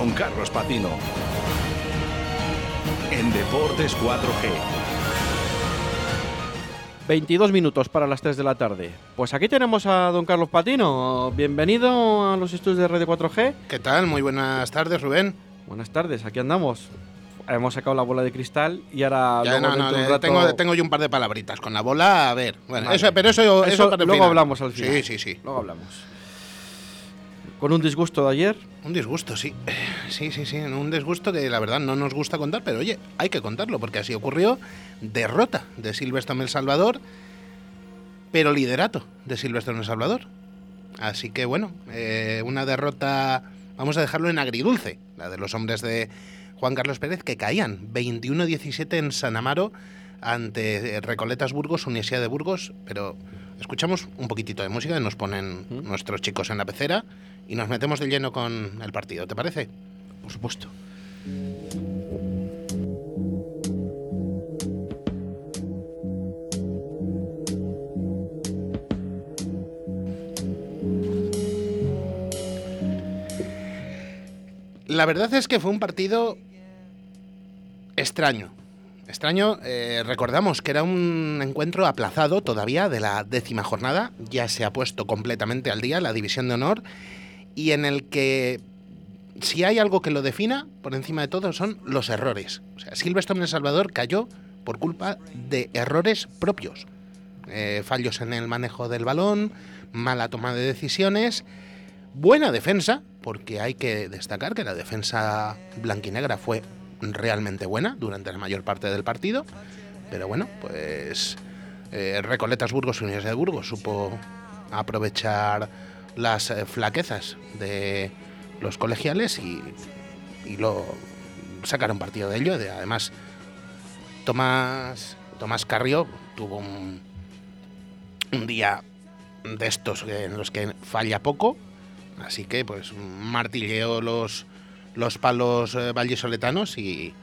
con Carlos Patino. En Deportes 4G. 22 minutos para las 3 de la tarde. Pues aquí tenemos a don Carlos Patino. Bienvenido a los estudios de Red 4G. ¿Qué tal? Muy buenas tardes, Rubén. Buenas tardes, aquí andamos. Hemos sacado la bola de cristal y ahora. Ya, luego no, no, rato- tengo, tengo yo un par de palabritas con la bola. A ver, bueno, Vale. eso, pero eso, eso, Eso para el luego final. hablamos al final. Sí, sí, sí. Luego hablamos. Con un disgusto de ayer. Un disgusto, sí. Sí, sí, sí. Un disgusto que la verdad no nos gusta contar, pero oye, hay que contarlo porque así ocurrió. Derrota de Silvestre en El Salvador, pero liderato de Silvestre en El Salvador. Así que bueno, eh, una derrota, vamos a dejarlo en agridulce, la de los hombres de Juan Carlos Pérez que caían 21-17 en San Amaro ante eh, Recoletas Burgos, Universidad de Burgos, pero escuchamos un poquitito de música y nos ponen nuestros chicos en la pecera y nos metemos de lleno con el partido, ¿te parece? Por supuesto. La verdad es que fue un partido extraño. Extraño, eh, recordamos que era un encuentro aplazado todavía de la décima jornada, ya se ha puesto completamente al día la división de honor, y en el que si hay algo que lo defina, por encima de todo, son los errores. O sea, El Salvador cayó por culpa de errores propios. Eh, fallos en el manejo del balón, mala toma de decisiones, buena defensa, porque hay que destacar que la defensa blanquinegra fue realmente buena durante la mayor parte del partido. Pero bueno, pues eh, Recoletas Burgos y Universidad de Burgos supo aprovechar las eh, flaquezas de los colegiales y, lo sacaron partido de ello. De- además, Tomás, Tomás Carrió tuvo un, un día de estos en los que falla poco, así que pues martilleó los, los palos eh, vallisoletanos y,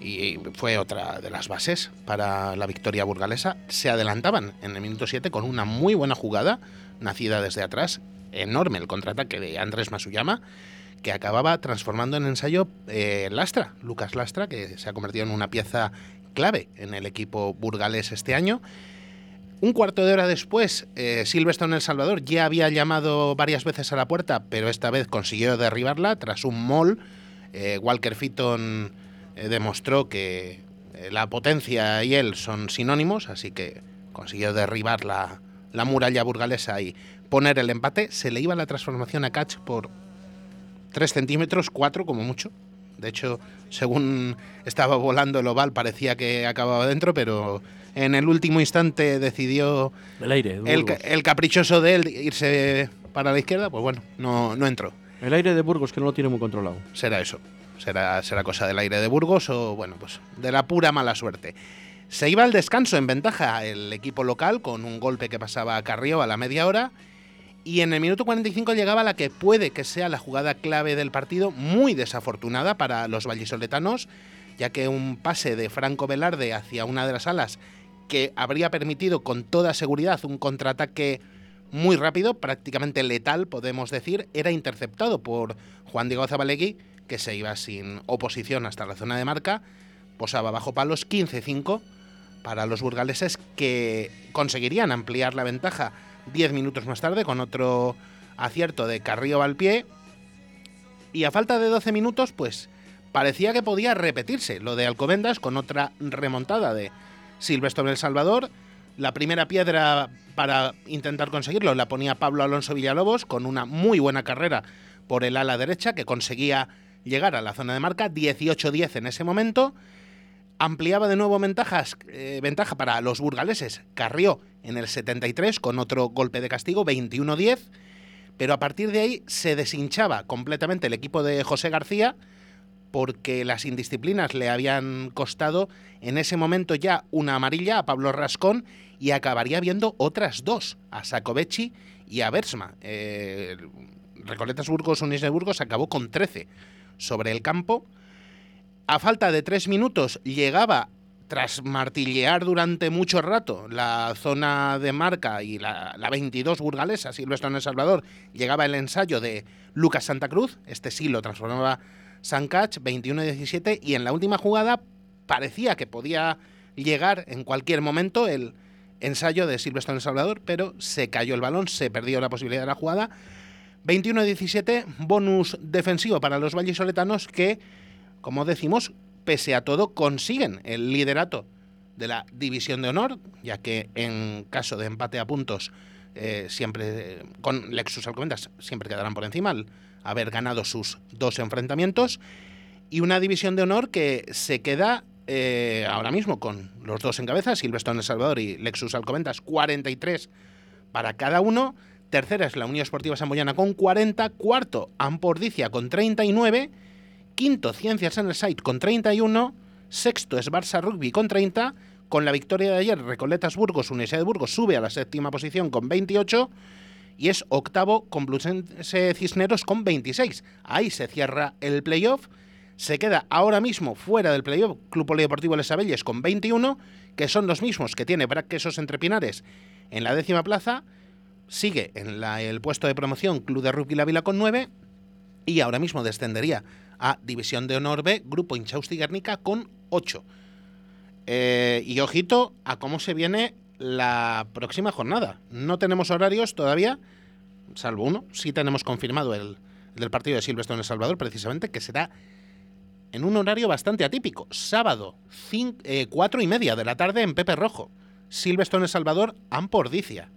y fue otra de las bases para la victoria burgalesa. Se adelantaban en el minuto 7 con una muy buena jugada, nacida desde atrás, enorme el contraataque de Andrés Masuyama, que acababa transformando en ensayo eh, Lastra, Lucas Lastra, que se ha convertido en una pieza clave en el equipo burgalés este año. Un cuarto de hora después, eh, Silverstone El Salvador ya había llamado varias veces a la puerta, pero esta vez consiguió derribarla tras un mall. Eh, Walker Fitton eh, demostró que la potencia y él son sinónimos, así que consiguió derribar la, la muralla burgalesa y poner el empate. Se le iba la transformación a Catch por 3 centímetros, 4 como mucho. De hecho, según estaba volando el oval, parecía que acababa dentro, pero en el último instante decidió El aire. el, el caprichoso de él irse para la izquierda. Pues bueno, no, no entró. El aire de Burgos que no lo tiene muy controlado. Será eso. Será, será cosa del aire de Burgos o, bueno, pues de la pura mala suerte. Se iba al descanso en ventaja el equipo local con un golpe que pasaba a Carrillo a la media hora. Y en el minuto 45 llegaba la que puede que sea la jugada clave del partido, muy desafortunada para los vallisoletanos, ya que un pase de Franco Velarde hacia una de las alas que habría permitido con toda seguridad un contraataque muy rápido, prácticamente letal, podemos decir, era interceptado por Juan Diego Zabalegui, que se iba sin oposición hasta la zona de marca, posaba bajo palos 15-5 para los burgaleses que conseguirían ampliar la ventaja 10 minutos más tarde con otro acierto de Carrillo al pie. Y a falta de 12 minutos, pues parecía que podía repetirse lo de Alcobendas con otra remontada de Silvestre El Salvador. La primera piedra para intentar conseguirlo la ponía Pablo Alonso Villalobos con una muy buena carrera por el ala derecha que conseguía llegar a la zona de marca 18-10 en ese momento. Ampliaba de nuevo ventajas, eh, ventaja para los burgaleses. Carrió en el 73 con otro golpe de castigo 21-10. Pero a partir de ahí se deshinchaba completamente el equipo de José García porque las indisciplinas le habían costado en ese momento ya una amarilla a Pablo Rascón y acabaría viendo otras dos, a Sacovecchi y a Bersma. Eh, Recoletas Burgos, Unis de Burgos acabó con 13 sobre el campo. A falta de tres minutos llegaba, tras martillear durante mucho rato la zona de marca y la, la 22 burgalesa, Silvestre en El Salvador, llegaba el ensayo de Lucas Santa Cruz, este sí lo transformaba Sancach 21-17 y en la última jugada parecía que podía llegar en cualquier momento el ensayo de Silvestre Salvador, pero se cayó el balón, se perdió la posibilidad de la jugada. 21-17, bonus defensivo para los vallisoletanos que, como decimos, pese a todo consiguen el liderato de la división de honor, ya que en caso de empate a puntos eh, siempre con Lexus Alcobendas siempre quedarán por encima al haber ganado sus dos enfrentamientos y una división de honor que se queda eh, ahora mismo con los dos en cabeza, Silverstone El Salvador y Lexus Alcobendas, 43 para cada uno. Tercera es la Unión Esportiva Samboyana con 40. Cuarto, Ampordicia con 39. Quinto, Ciencias en el Site con 31. Sexto es Barça Rugby con 30. Con la victoria de ayer, Recoletas Burgos, Universidad de Burgos sube a la séptima posición con 28 y es octavo Complutense Cisneros con 26. Ahí se cierra el playoff. Se queda ahora mismo fuera del playoff Club Polideportivo Les Abelles con 21, que son los mismos que tiene Brac Quesos Entre Pinares en la décima plaza. Sigue en el puesto de promoción Club de Rugby La Vila con 9 y ahora mismo descendería a División de Honor B, Grupo Inchausti Guernica con 8. Eh, y ojito a cómo se viene la próxima jornada. No tenemos horarios todavía, salvo uno. Sí tenemos confirmado el, del partido de Silvestre en El Salvador, precisamente, que será en un horario bastante atípico. Sábado, 4 eh, y media de la tarde en Pepe Rojo. Silvestre en El Salvador, Ampordicia.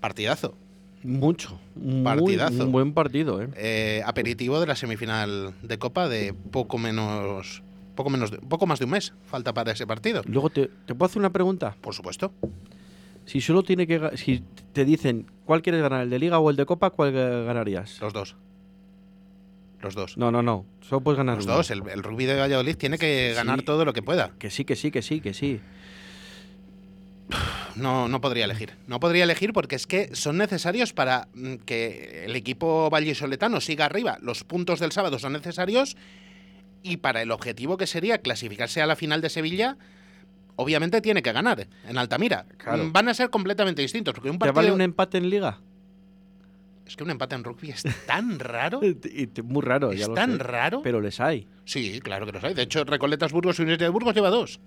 Partidazo. Mucho. Partidazo. un buen partido, ¿eh? ¿eh? Aperitivo de la semifinal de Copa de poco menos poco, menos poco más de un mes falta para ese partido. Luego, te, puedo hacer una pregunta? Por supuesto. Si solo tiene que. Si te dicen cuál quieres ganar, el de Liga o el de Copa, ¿cuál ganarías? Los dos. Los dos. No, no, no. Solo puedes ganar Los dos. El, rugby de Valladolid tiene que ganar todo lo que pueda. Que sí, que sí, que sí, que sí. No, no podría elegir. No podría elegir porque es que son necesarios para mm, que el equipo vallisoletano siga arriba. Los puntos del sábado son necesarios y para el objetivo que sería clasificarse a la final de Sevilla, obviamente tiene que ganar en Altamira. Van a ser completamente distintos. Porque un partido... ¿Te vale un empate en liga? Es que un empate en rugby es tan raro. Muy raro, Es tan raro. Pero les hay. Sí, claro que los hay. De hecho, Recoletas Burgos y Universidad de Burgos lleva dos.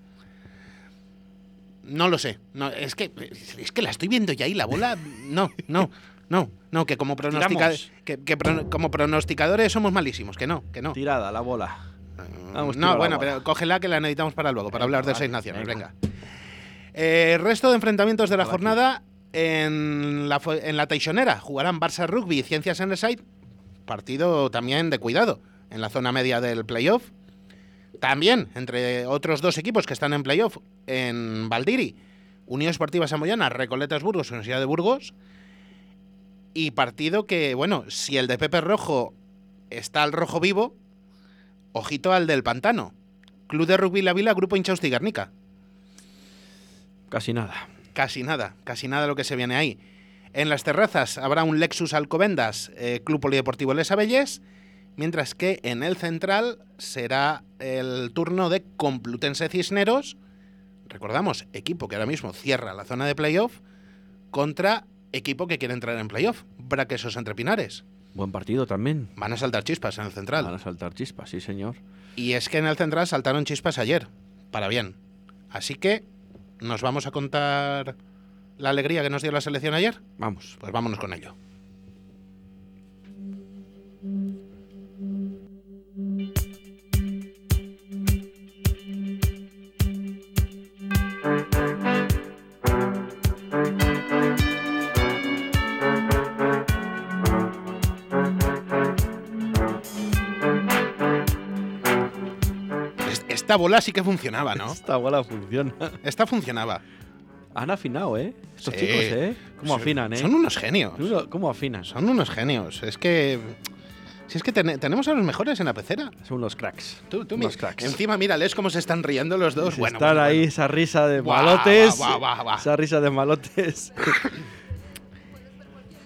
No lo sé. No, es que es que la estoy viendo ya ahí la bola. No, no, no, no, que como que, como pronosticadores somos malísimos, que no, que no. Tirada la bola no, bueno, pero cógela que la necesitamos para luego, para hablar de seis naciones. Venga. Eh, resto de enfrentamientos de la jornada en la, en la Teixonera. Jugarán Barça Rugby y Ciencias en el Site. Partido también de cuidado en la zona media del playoff. También, entre otros dos equipos que están en playoff, en Valdiri, Unión Esportiva Samoyana, Recoletas Burgos, Universidad de Burgos. Y partido que, bueno, si el de Pepe Rojo está al rojo vivo, Ojito al del Pantano. Club de Rugby La Vila, Grupo Inchausti Garnica. Casi nada. Casi nada, casi nada lo que se viene ahí. En las terrazas habrá un Lexus Alcobendas, eh, Club Polideportivo Les Abelles, mientras que en el central será el turno de Complutense Cisneros, recordamos, equipo que ahora mismo cierra la zona de playoff, contra equipo que quiere entrar en playoff, Braquesos Entre Pinares. Buen partido también. Van a saltar chispas en el central. Van a saltar chispas, sí, señor. Y es que en el central saltaron chispas ayer, para bien. Así que, ¿nos vamos a contar la alegría que nos dio la selección ayer? Vamos. Pues vámonos con ello. Esta bola sí que funcionaba, ¿no? Esta bola funciona. Esta funcionaba. Han afinado, ¿eh? Estos chicos, ¿eh? ¿Cómo afinan, eh? Son unos genios. ¿Cómo afinan? Son unos genios. Es que. Si es que tenemos a los mejores en la pecera. Son unos cracks. Tú, tú unos cracks. Encima, mírales cómo se están riendo los dos. bueno, están ahí esa risa de malotes. esa risa de malotes.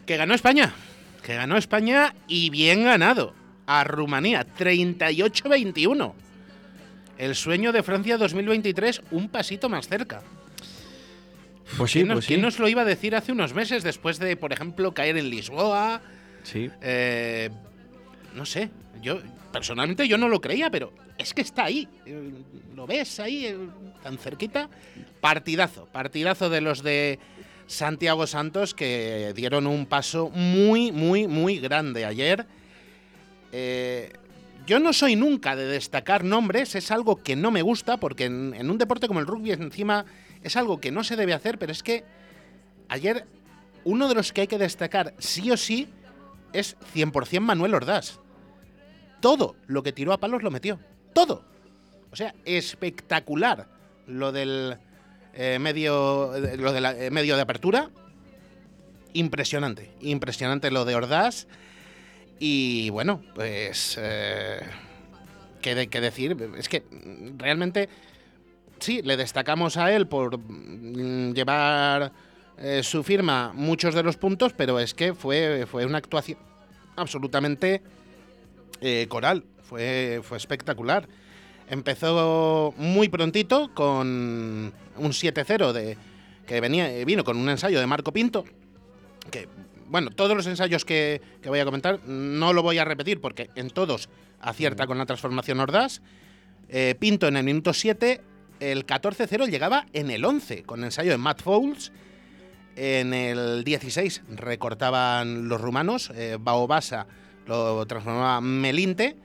que ganó España. Que ganó España y bien ganado. A Rumanía, 38-21 el sueño de Francia 2023 un pasito más cerca. Pues sí, ¿Quién, nos, pues ¿quién nos lo iba a decir hace unos meses después de, por ejemplo, caer en Lisboa? Sí. Eh, no sé, yo personalmente yo no lo creía, pero es que está ahí. Eh, ¿Lo ves ahí, eh, tan cerquita? Partidazo, partidazo de los de Santiago Santos que dieron un paso muy, muy, muy grande ayer. Eh, yo no soy nunca de destacar nombres, es algo que no me gusta, porque en, un deporte como el rugby encima es algo que no se debe hacer, pero es que ayer uno de los que hay que destacar sí o sí es 100% Manuel Ordaz. Todo lo que tiró a palos lo metió. Todo. O sea, espectacular lo del eh, medio, lo de eh, medio de apertura. Impresionante. Impresionante lo de Ordaz. Y bueno, pues... Eh, ¿qué, de, ¿Qué decir? Es que realmente... Sí, le destacamos a él por mm, llevar eh, su firma muchos de los puntos, pero es que fue, fue una actuación absolutamente eh, coral, fue, fue espectacular. Empezó muy prontito con un 7-0 de que venía, vino con un ensayo de Marco Pinto, que bueno, todos los ensayos que, voy a comentar no lo voy a repetir porque en todos acierta con la transformación Ordaz. Eh, Pinto en el minuto 7, el 14-0 llegaba en el 11 con ensayo de Matt Fowles en el 16 recortaban los rumanos, eh, Baobasa lo transformaba Melinte.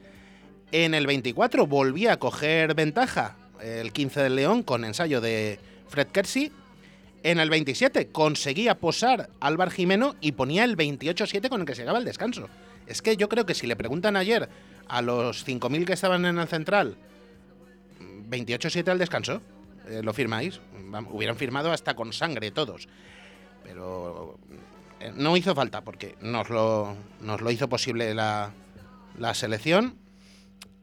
En el 24 volvía a coger ventaja el 15 del León con ensayo de Fred Kersey. En el 27 conseguía posar Álvar Jimeno y ponía el 28-7 con el que se llegaba el descanso. Es que yo creo que si le preguntan ayer a los 5.000 que estaban en el central, 28-7 al descanso, eh, ¿lo firmáis? Hubieran firmado hasta con sangre todos pero eh, no hizo falta porque nos lo, nos lo hizo posible la, selección.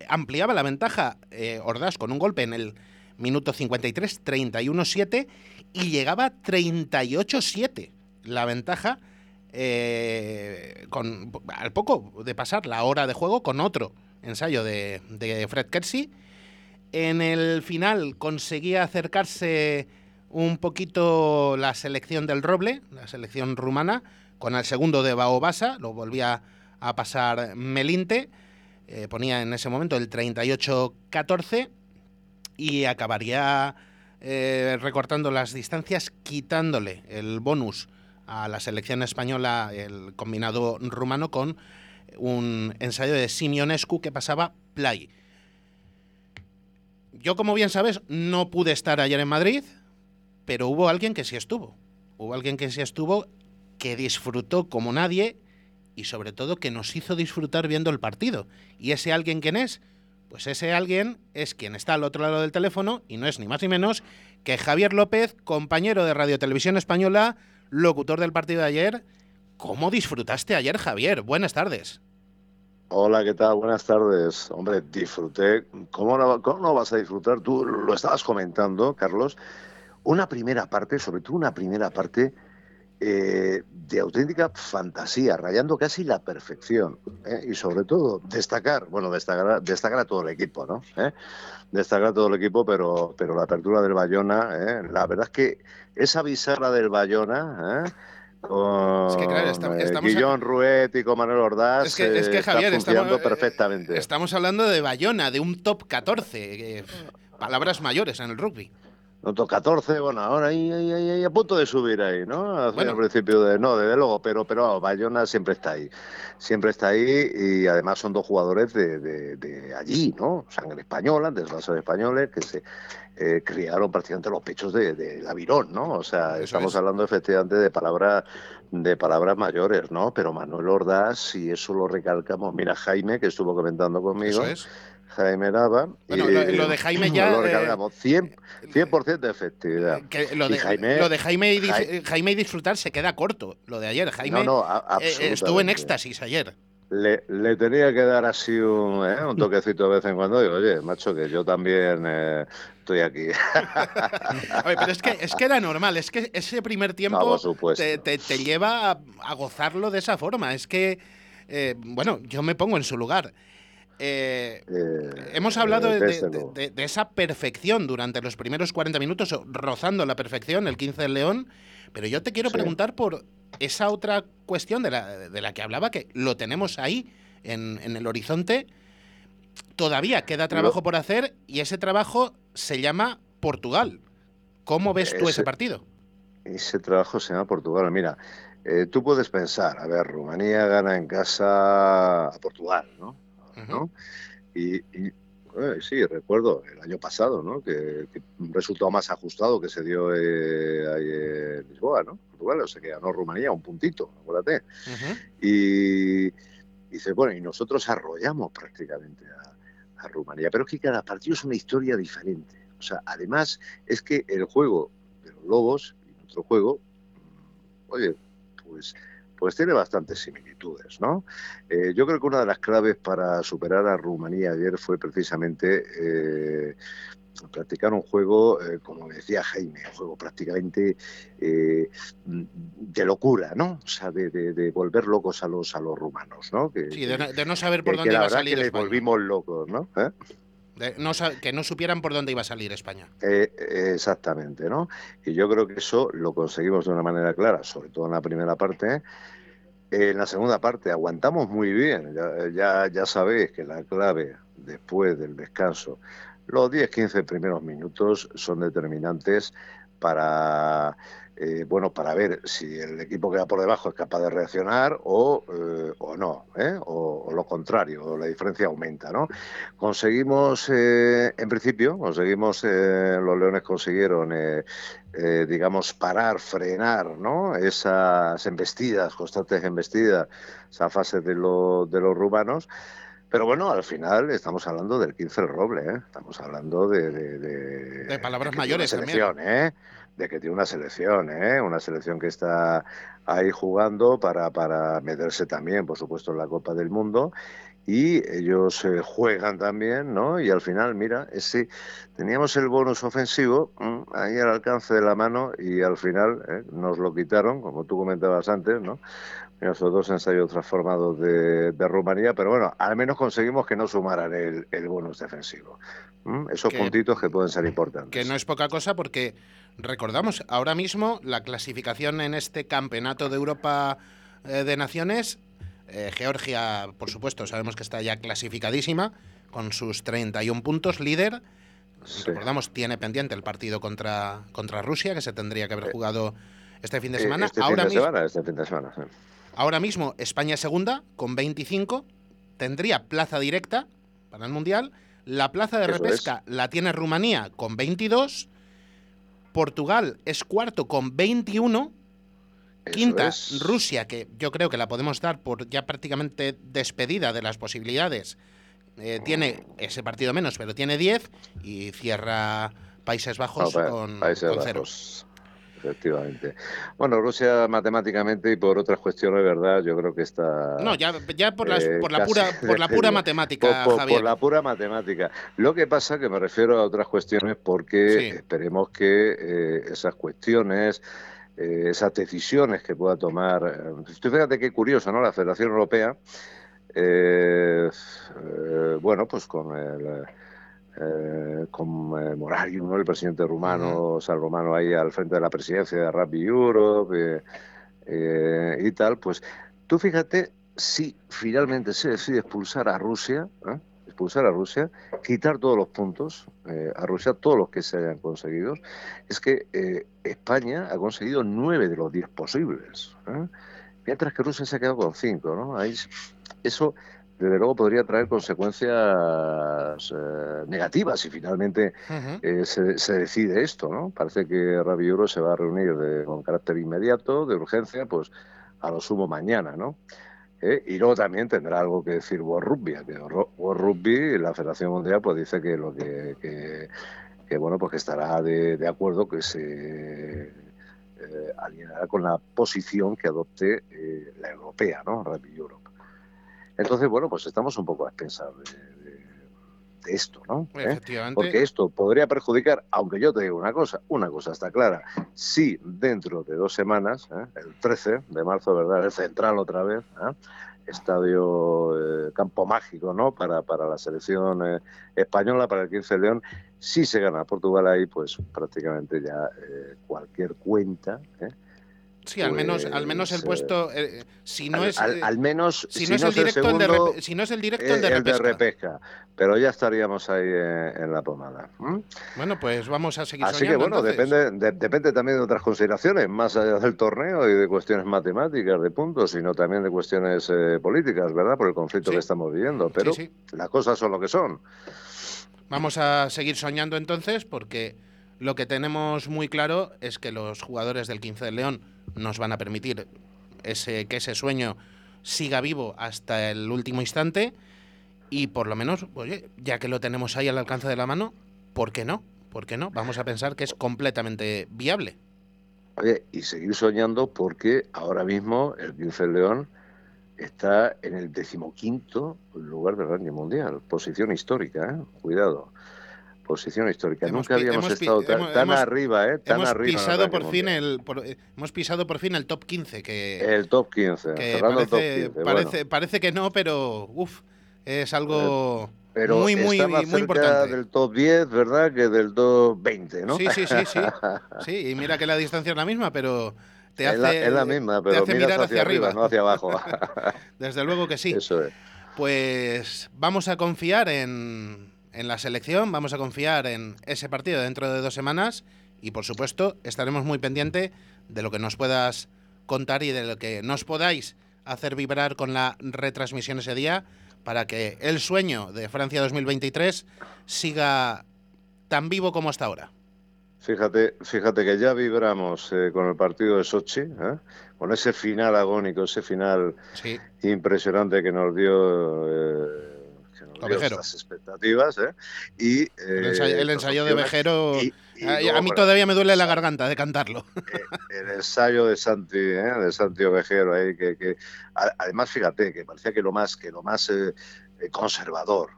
Ampliaba la ventaja eh, Ordaz con un golpe en el minuto 53, 31-7 y llegaba 38-7 la ventaja eh, con, al poco de pasar la hora de juego con otro ensayo de, de Fred Kersey. En el final conseguía acercarse un poquito la selección del Roble, la selección rumana, con el segundo de Baobasa, lo volvía a pasar Melinte, eh, ponía en ese momento el 38-14 y acabaría eh, recortando las distancias, quitándole el bonus a la selección española, el combinado rumano, con un ensayo de Simionescu que pasaba play. Yo, como bien sabes, no pude estar ayer en Madrid, pero hubo alguien que sí estuvo. Hubo alguien que sí estuvo, que disfrutó como nadie y sobre todo que nos hizo disfrutar viendo el partido. ¿Y ese alguien quién es? Pues ese alguien es quien está al otro lado del teléfono y no es ni más ni menos que Javier López, compañero de Radio Televisión Española, locutor del partido de ayer. ¿Cómo disfrutaste ayer, Javier? Buenas tardes. Hola, ¿qué tal? Buenas tardes. Hombre, disfruté. ¿Cómo no, cómo no vas a disfrutar? Tú lo estabas comentando, Carlos una primera parte, sobre todo una primera parte eh, de auténtica fantasía, rayando casi la perfección. ¿eh? Y sobre todo, destacar, bueno, destacar, destacar a todo el equipo, ¿no? ¿Eh? Destacar a todo el equipo, pero, pero la apertura del Bayona, la verdad es que esa bisagra del Bayona, con es que, claro, estamos, Guillón Ruet y con Manuel Ordaz. Es que, es que Javier, está estamos, perfectamente. Estamos hablando de Bayona, de un top 14. palabras mayores en el rugby. Noto 14, bueno, ahora ahí, ahí, ahí, a punto de subir ahí, ¿no? Al principio de, no, desde luego, pero, pero Bayona siempre está ahí, siempre está ahí y además son dos jugadores de, de, allí, ¿no? Sangre española, desvasos españoles que se eh, criaron prácticamente los pechos de, de Avirón, ¿no? O sea, estamos hablando efectivamente de palabras de palabras mayores, ¿no? Pero Manuel Ordaz, y eso lo recalcamos, mira Jaime, que estuvo comentando conmigo, Jaime Nava. Bueno, lo, de Jaime ya. Lo recargamos, 100%, 100 de efectividad. lo, de, Jaime, lo de Jaime y, Jaime y disfrutar se queda corto. Lo de ayer, Jaime no, no, eh, estuvo en éxtasis ayer. Le, le, tenía que dar así un, ¿eh? un, toquecito de vez en cuando. Digo, oye, macho, que yo también eh, estoy aquí. pero es que, es que era normal, es que ese primer tiempo te, te, te, lleva a, gozarlo de esa forma. Es que, eh, bueno, yo me pongo en su lugar. Eh, eh, hemos hablado de, esa perfección durante los primeros 40 minutos, rozando la perfección, el 15 del León, pero yo te quiero preguntar por esa otra cuestión de la, de la que hablaba, que lo tenemos ahí, en, el horizonte. Todavía queda trabajo por hacer y ese trabajo se llama Portugal. ¿Cómo ves tú ese partido? Ese trabajo se llama Portugal. Mira, eh, tú puedes pensar, a ver, Rumanía gana en casa a Portugal, ¿no? Y, eh, sí, recuerdo el año pasado, ¿no? Que, un resultado más ajustado que se dio eh, ahí en Lisboa, ¿no? Portugal, o sea que ganó Rumanía un puntito, acuérdate. Y dice, bueno, y nosotros arrollamos prácticamente a, a Rumanía, pero es que cada partido es una historia diferente. O sea, además es que el juego de los Lobos y nuestro juego, mm, oye, pues, pues tiene bastantes similitudes. ¿no? Eh, yo creo que una de las claves para superar a Rumanía ayer fue precisamente eh, practicar un juego, eh, como decía Jaime, un juego prácticamente de locura, ¿no? O sea, de, volver locos a los a los rumanos, ¿no? sí, de no, saber por dónde iba a salir. Que les volvimos locos, ¿no? Que no supieran por dónde iba a salir España. Eh, exactamente, ¿no? Y yo creo que eso lo conseguimos de una manera clara, sobre todo en la primera parte. En la segunda parte aguantamos muy bien, ya, ya, sabéis que la clave después del descanso, los 10-15 primeros minutos son determinantes para eh, bueno, para ver si el equipo que va por debajo es capaz de reaccionar o, eh, o no, ¿eh? o, lo contrario, o la diferencia aumenta, ¿no? Conseguimos, en principio, conseguimos, los Leones consiguieron, digamos, parar, frenar, ¿no? Esas embestidas, constantes embestidas, esa fase de, de los rumanos. Pero bueno, al final estamos hablando del 15 el roble, ¿eh? estamos hablando de... De, palabras mayores también. ¿eh? de que tiene una selección, ¿eh? una selección que está ahí jugando para, para meterse también, por supuesto, en la Copa del Mundo. Y ellos eh, juegan también, ¿no? Y al final, mira, ese, teníamos el bonus ofensivo mm, ahí al alcance de la mano y al final ¿eh? nos lo quitaron, como tú comentabas antes, ¿no? Esos dos ensayos transformados de, de, Rumanía, pero bueno, al menos conseguimos que no sumaran el, el bonus defensivo. Esos puntitos que pueden ser importantes. Que no es poca cosa porque recordamos, ahora mismo la clasificación en este campeonato de Europa eh, de Naciones, eh, Georgia, por supuesto, sabemos que está ya clasificadísima con sus 31 puntos, líder. Recordamos, tiene pendiente el partido contra, contra Rusia, que se tendría que haber eh, jugado este fin de semana. Este ahora fin de mismo, semana, este fin de semana. Ahora mismo España segunda con 25, tendría plaza directa para el Mundial. La plaza de repesca la tiene Rumanía con 22. Portugal es cuarto con 21. Quinta, Rusia, que yo creo que la podemos dar por ya prácticamente despedida de las posibilidades. Eh, tiene ese partido menos, pero tiene 10 y cierra Países Bajos con, cero efectivamente. Bueno, Rusia matemáticamente y por otras cuestiones, ¿verdad? Yo creo que está... No, ya, ya por, las, por, la pura, por la pura matemática, por, por, la pura matemática. Lo que pasa que me refiero a otras cuestiones porque esperemos que eh, esas cuestiones... Eh, esas decisiones que pueda tomar. Eh, fíjate qué curioso, ¿no? La Federación Europea, bueno, pues con el, eh, con eh, ¿no? el presidente rumano, San Romano ahí al frente de la presidencia de Rugby Europe eh, y tal, pues tú fíjate si finalmente se decide expulsar a Rusia, expulsar a Rusia, quitar todos los puntos a Rusia, todos los que se hayan conseguido, es que España ha conseguido nueve de los diez posibles, mientras que Rusia se ha quedado con cinco, ¿no? Ahí, eso desde luego podría traer consecuencias eh, negativas si finalmente eh, se, decide esto, ¿no? Parece que Rabiuro se va a reunir de, con carácter inmediato, de urgencia, pues a lo sumo mañana, ¿no? Eh, y luego también tendrá algo que decir World Rugby, que World Rugby, la Federación Mundial, pues dice que lo que, que, bueno, pues que estará de, de acuerdo que se alineará con la posición que adopte la europea, ¿no? Rugby Europe. Entonces, bueno, pues estamos un poco a expensar de, esto, ¿no? ¿Eh? Porque esto podría perjudicar, aunque yo te digo una cosa, una cosa está clara, si dentro de dos semanas, ¿eh? el 13 de marzo, ¿verdad? El central otra vez, ¿eh? estadio campo mágico, ¿no? Para, para la selección española, para el 15 León, si se gana Portugal ahí, pues prácticamente ya cualquier cuenta Sí, al menos, al menos el pues, puesto, eh, si no al, es, al- al menos si no es el directo, el de si no es el directo, el de repesca. repesca. Pero ya estaríamos ahí eh, en la pomada. Bueno, pues vamos a seguir Así que bueno, entonces. depende, de- depende también de otras consideraciones, más allá del torneo y de cuestiones matemáticas, de puntos, sino también de cuestiones eh, políticas, ¿verdad? Por el conflicto Sí. que estamos viviendo. Pero sí. las cosas son lo que son. Vamos a seguir soñando entonces porque lo que tenemos muy claro es que los jugadores del 15 de León nos van a permitir ese, que ese sueño siga vivo hasta el último instante y por lo menos, oye, ya que lo tenemos ahí al alcance de la mano, ¿por qué no? ¿Por qué no? Vamos a pensar que es completamente viable. Y seguir soñando porque ahora mismo el 15 de León está en el decimoquinto lugar del ranking mundial. Posición histórica, ¿eh? Cuidado. Posición histórica. Hemos Nunca habíamos hemos estado tan, hemos- tan arriba, ¿eh? Tan hemos arriba. pisado por fin el por- eh, hemos pisado por fin el top 15 que, El top 15. que cerrando el top parece, 15. parece, bueno. parece que no, pero uf, es algo Pero muy, muy, está más muy cerca importante. del top 10, ¿verdad? Que del top 20, ¿no? Sí, sí, sí, sí. Sí, y mira que la distancia es la misma, pero te hace, es, la, es la misma, te pero hace mirar hacia, arriba, no hacia abajo. Desde luego que sí. Eso es. Pues vamos a confiar en, en la selección, vamos a confiar en ese partido dentro de dos semanas y por supuesto estaremos muy pendiente de lo que nos puedas contar y de lo que nos podáis hacer vibrar con la retransmisión ese día para que el sueño de Francia 2023 siga tan vivo como hasta ahora. Fíjate, fíjate que ya vibramos eh, con el partido de Sochi, ¿eh? con ese final agónico, ese final Sí, impresionante que nos dio, eh, estas expectativas. ¿eh? Y, eh, el ensayo, el estas ensayo de. Vejero... Y- y a, luego, a mí todavía me duele la garganta de cantarlo. el ensayo de Santi, ¿eh? de Santi Ovejero ahí, que, que además fíjate que parecía que lo más, que lo más eh, eh, conservador.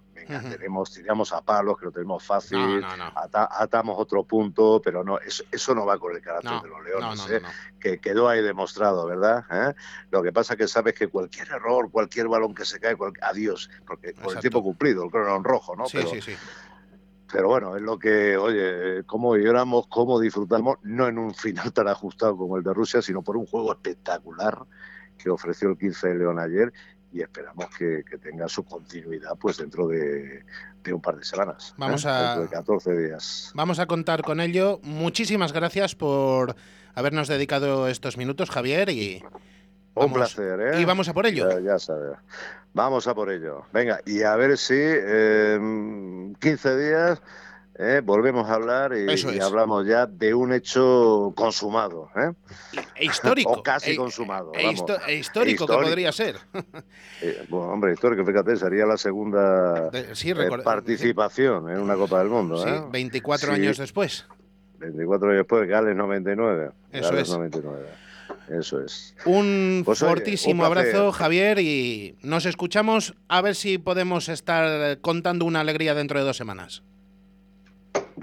Tenemos, tiramos a palos, que lo tenemos fácil, No, no, no. ata- atamos otro punto, pero no, eso, eso no va con el carácter de los leones, ¿eh? que quedó ahí demostrado, ¿verdad? ¿Eh? Lo que pasa que sabes que cualquier error, cualquier balón que se cae, cual- adiós, porque por el tiempo cumplido, el cronón rojo, ¿no? Sí, pero, sí, sí. pero bueno, es lo que, oye, cómo lloramos, cómo disfrutamos, no en un final tan ajustado como el de Rusia, sino por un juego espectacular que ofreció el 15 de León ayer y esperamos que, que tenga su continuidad pues dentro de, de un par de semanas. ¿eh? Vamos a- Dentro de 14 días. Vamos a contar con ello. Muchísimas gracias por habernos dedicado estos minutos, Javier, y Un Vamos- placer, ¿eh? y vamos a por ello. Ya, ya sabes. Vamos a por ello. Venga, y a ver si en 15 días eh, volvemos a hablar y, Eso y es. hablamos ya de un hecho consumado. ¿eh? e histórico. O casi E- consumado, e vamos. histo- e histórico, que Histórico. podría ser. Eh, bueno, hombre, histórico, fíjate, sería la segunda De- sí, eh, participación en una Copa del Mundo. sí, ¿eh? 24 Sí. años después. 24 años después, Gales 99. Eso Gales es. 99. Eso es. Un Pues, oye, fortísimo un abrazo, Javier, y nos escuchamos a ver si podemos estar contando una alegría dentro de dos semanas.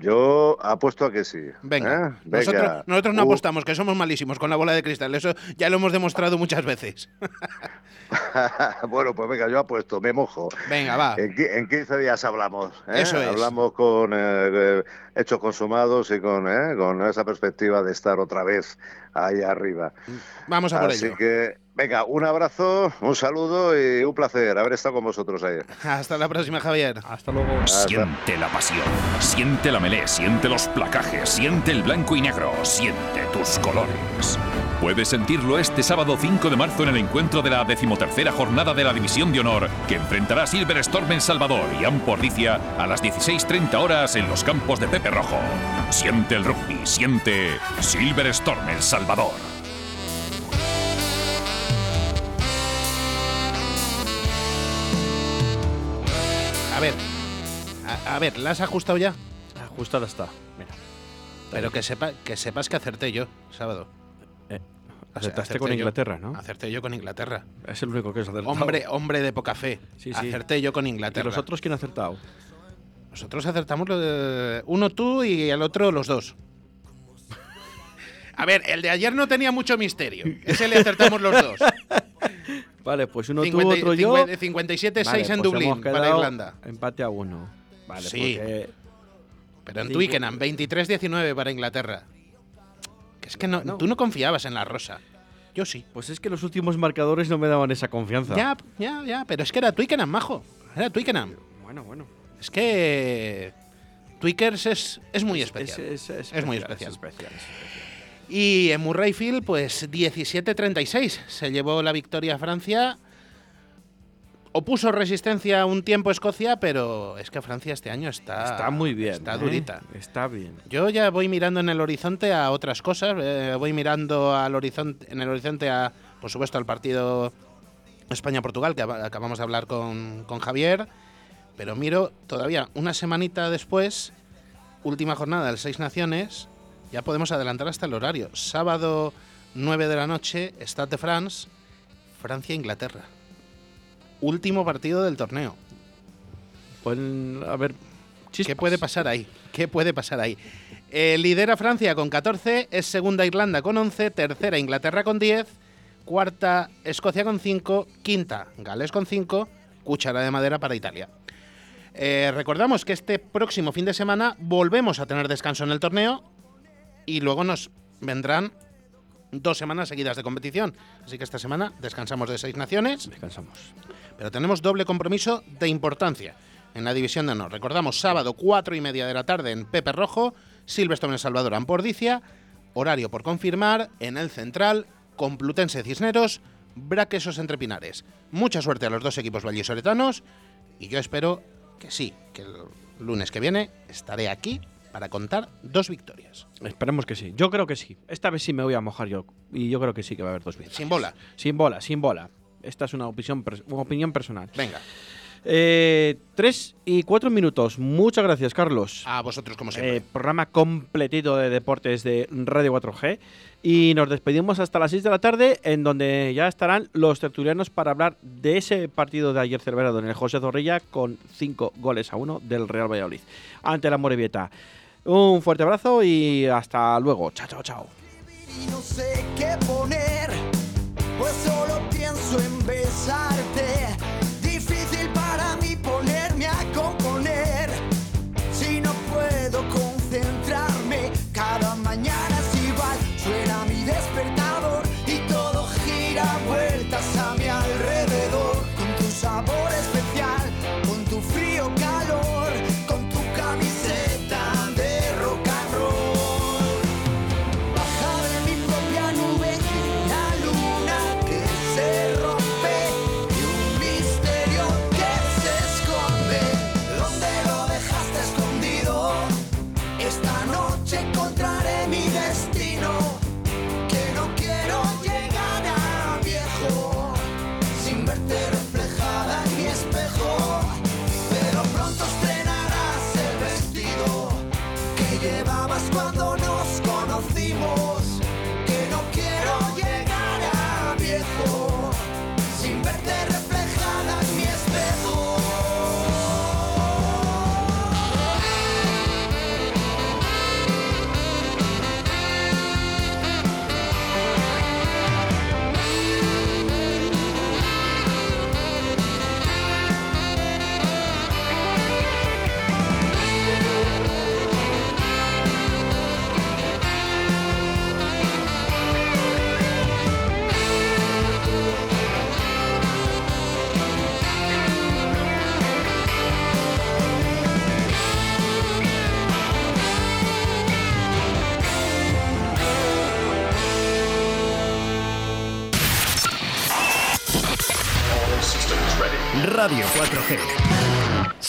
Yo apuesto a que sí. Venga, ¿eh? Nosotros, Venga. nosotros no Uh, apostamos, que somos malísimos con la bola de cristal. Eso ya lo hemos demostrado muchas veces. bueno, pues venga, yo apuesto, me mojo. Venga, va. En, en 15 días hablamos. ¿eh? Eso es. Hablamos con eh, hechos consumados y con, eh, con esa perspectiva de estar otra vez ahí arriba. Vamos a por Así ello. que, venga, un abrazo, un saludo y un placer haber estado con vosotros ahí. Hasta la próxima, Javier. Hasta luego. Siente la pasión, siente la melé, siente los placajes, siente el blanco y negro, siente tus colores. Puedes sentirlo este sábado 5 de marzo en el encuentro de la decimotercera jornada de la División de Honor, que enfrentará a Silver Storm en Salvador y Ampordicia a las 16.30 horas en los campos de Pepe Rojo. Siente el rugby, siente Silver Storm El Salvador. A ver. A, a ver, ¿la has ajustado ya? Ajustada está. Mira. Pero que, sepa, que sepas que acerté yo, sábado. Eh, O sea, acertaste con yo. Inglaterra, ¿no? Acerté yo con Inglaterra. Es el único que has acertado. Hombre, hombre de poca fe. Sí, sí. Acerté yo con ¿Y Inglaterra. los otros quién ha acertado? Nosotros acertamos lo de- uno tú y el otro los dos. A ver, el de ayer no tenía mucho misterio. Ese le acertamos los dos. Vale, pues uno tú, 50 otro yo. 57-6 Vale, en pues Dublín para Irlanda. Empate a uno. Vale, Sí. porque Pero en Twickenham, 23-19 para Inglaterra. Que es que no, No. tú no confiabas en la rosa. Yo sí. Pues es que los últimos marcadores no me daban esa confianza. Ya, ya, ya, pero es que era Twickenham, majo. Era Twickenham. Bueno, bueno. Es que Twickers es, es muy especial. Es, es- Es muy especial, especial. es especial. Y en Murrayfield, pues 17-36. Se llevó la victoria a Francia. Opuso resistencia un tiempo Escocia, pero es que Francia este año está, Está muy bien. Está ¿eh? durita. Está bien. Yo ya voy mirando en el horizonte a otras cosas. eh, voy mirando al horizonte, en el horizonte a, por supuesto, al partido España-Portugal, que aba- acabamos de hablar con, con Javier. Pero miro todavía una semanita después, última jornada del Seis Naciones, ya podemos adelantar hasta el horario. Sábado 9 de la noche, Stade de France, Francia-Inglaterra. Último partido del torneo. Pues, a ver. ¿Qué chispas. puede pasar ahí? ¿Qué puede pasar ahí? Eh, lidera Francia con 14, es segunda Irlanda con 11, tercera Inglaterra con 10, cuarta Escocia con 5, quinta Gales con 5, cuchara de madera para Italia. Eh, recordamos que este próximo fin de semana volvemos a tener descanso en el torneo y luego nos vendrán dos semanas seguidas de competición. Así que esta semana descansamos de seis naciones Descansamos. pero tenemos doble compromiso de importancia en la división de honor. Recordamos, sábado, cuatro y media de la tarde en Pepe Rojo, Silverstone en Salvador, Ampordicia, horario por confirmar, en el Central, Complutense Cisneros, Braquesos entre Pinares. Mucha suerte a los dos equipos vallisoletanos y yo espero que sí, que el lunes que viene estaré aquí para contar dos victorias. Esperemos que sí. Yo creo que sí. Esta vez sí me voy a mojar yo. Y yo creo que sí que va a haber dos victorias. Sin bola. Sin bola, sin bola. Esta es una opinión, pers- una opinión personal. Venga, Eh, tres y cuatro minutos. Muchas gracias, Carlos. a vosotros como Eh, siempre. programa completito de deportes de Radio 4G. Y nos despedimos hasta las 6 de la tarde, en donde ya estarán los tertulianos para hablar de ese partido de ayer celebrado en el José Zorrilla con 5 goles a 1 del Real Valladolid ante la Morevieta. Un fuerte abrazo y hasta luego. Chao, chao, chao. Viejo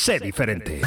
Sé diferente.